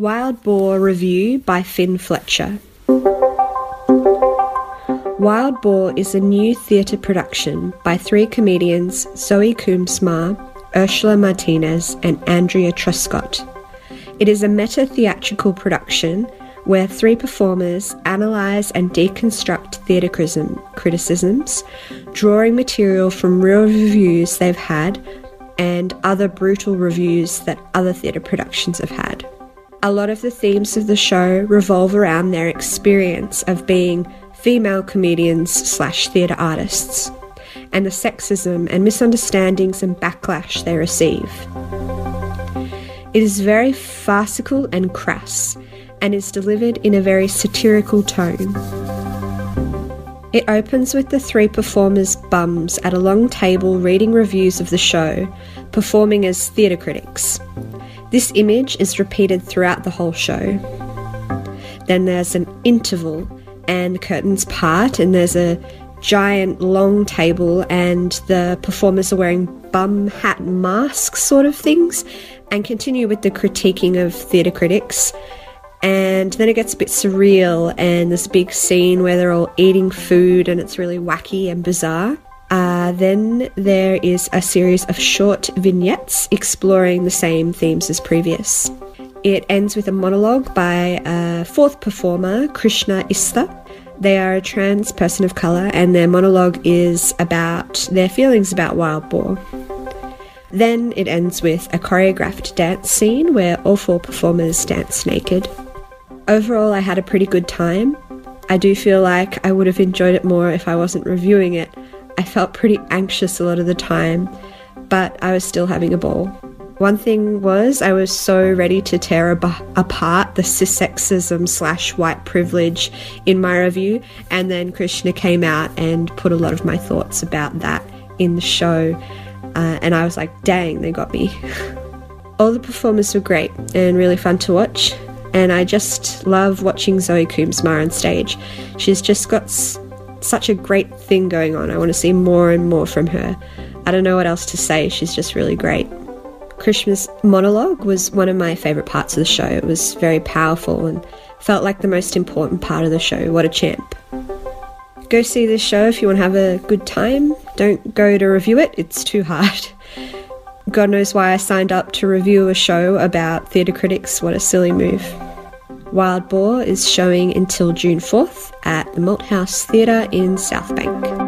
Wild Bore Review by Finn Fletcher. Wild Bore is a new theatre production by three comedians Zoe Coombs Marr, Ursula Martinez, and Adrienne Truscott. It is a meta theatrical production where three performers analyse and deconstruct theatre criticisms, drawing material from real reviews they've had and other brutal reviews that other theatre productions have had. A lot of the themes of the show revolve around their experience of being female comedians slash theatre artists and the sexism and misunderstandings and backlash they receive. It is very farcical and crass and is delivered in a very satirical tone. It opens with the three performers' bums at a long table reading reviews of the show, performing as theatre critics. This image is repeated throughout the whole show. Then there's an interval, and the curtains part, and there's a giant long table, and the performers are wearing bum hat masks, sort of things, and continue with the critiquing of theatre critics. And then it gets a bit surreal, and this big scene where they're all eating food, and it's really wacky and bizarre. Uh, then there is a series of short vignettes exploring the same themes as previous. It ends with a monologue by a fourth performer, Krishna Istha. They are a trans person of colour, and their monologue is about their feelings about wild bore. Then it ends with a choreographed dance scene where all four performers dance naked. Overall, I had a pretty good time. I do feel like I would have enjoyed it more if I wasn't reviewing it. I felt pretty anxious a lot of the time, but I was still having a ball. One thing was, I was so ready to tear ab- apart the cissexism slash white privilege in my review, and then Krishna came out and put a lot of my thoughts about that in the show, uh, and I was like, dang, they got me. All the performers were great and really fun to watch and I just love watching Zoe Coombs Marr on stage. She's just got s- such a great thing going on. I want to see more and more from her. I don't know what else to say. She's just really great. Krishna's monologue was one of my favourite parts of the show. It was very powerful and felt like the most important part of the show. What a champ. Go see this show if you want to have a good time. Don't go to review it, it's too hard. God knows why I signed up to review a show about theatre critics. What a silly move. Wild Bore is showing until June 4th at the Malthouse Theatre in Southbank.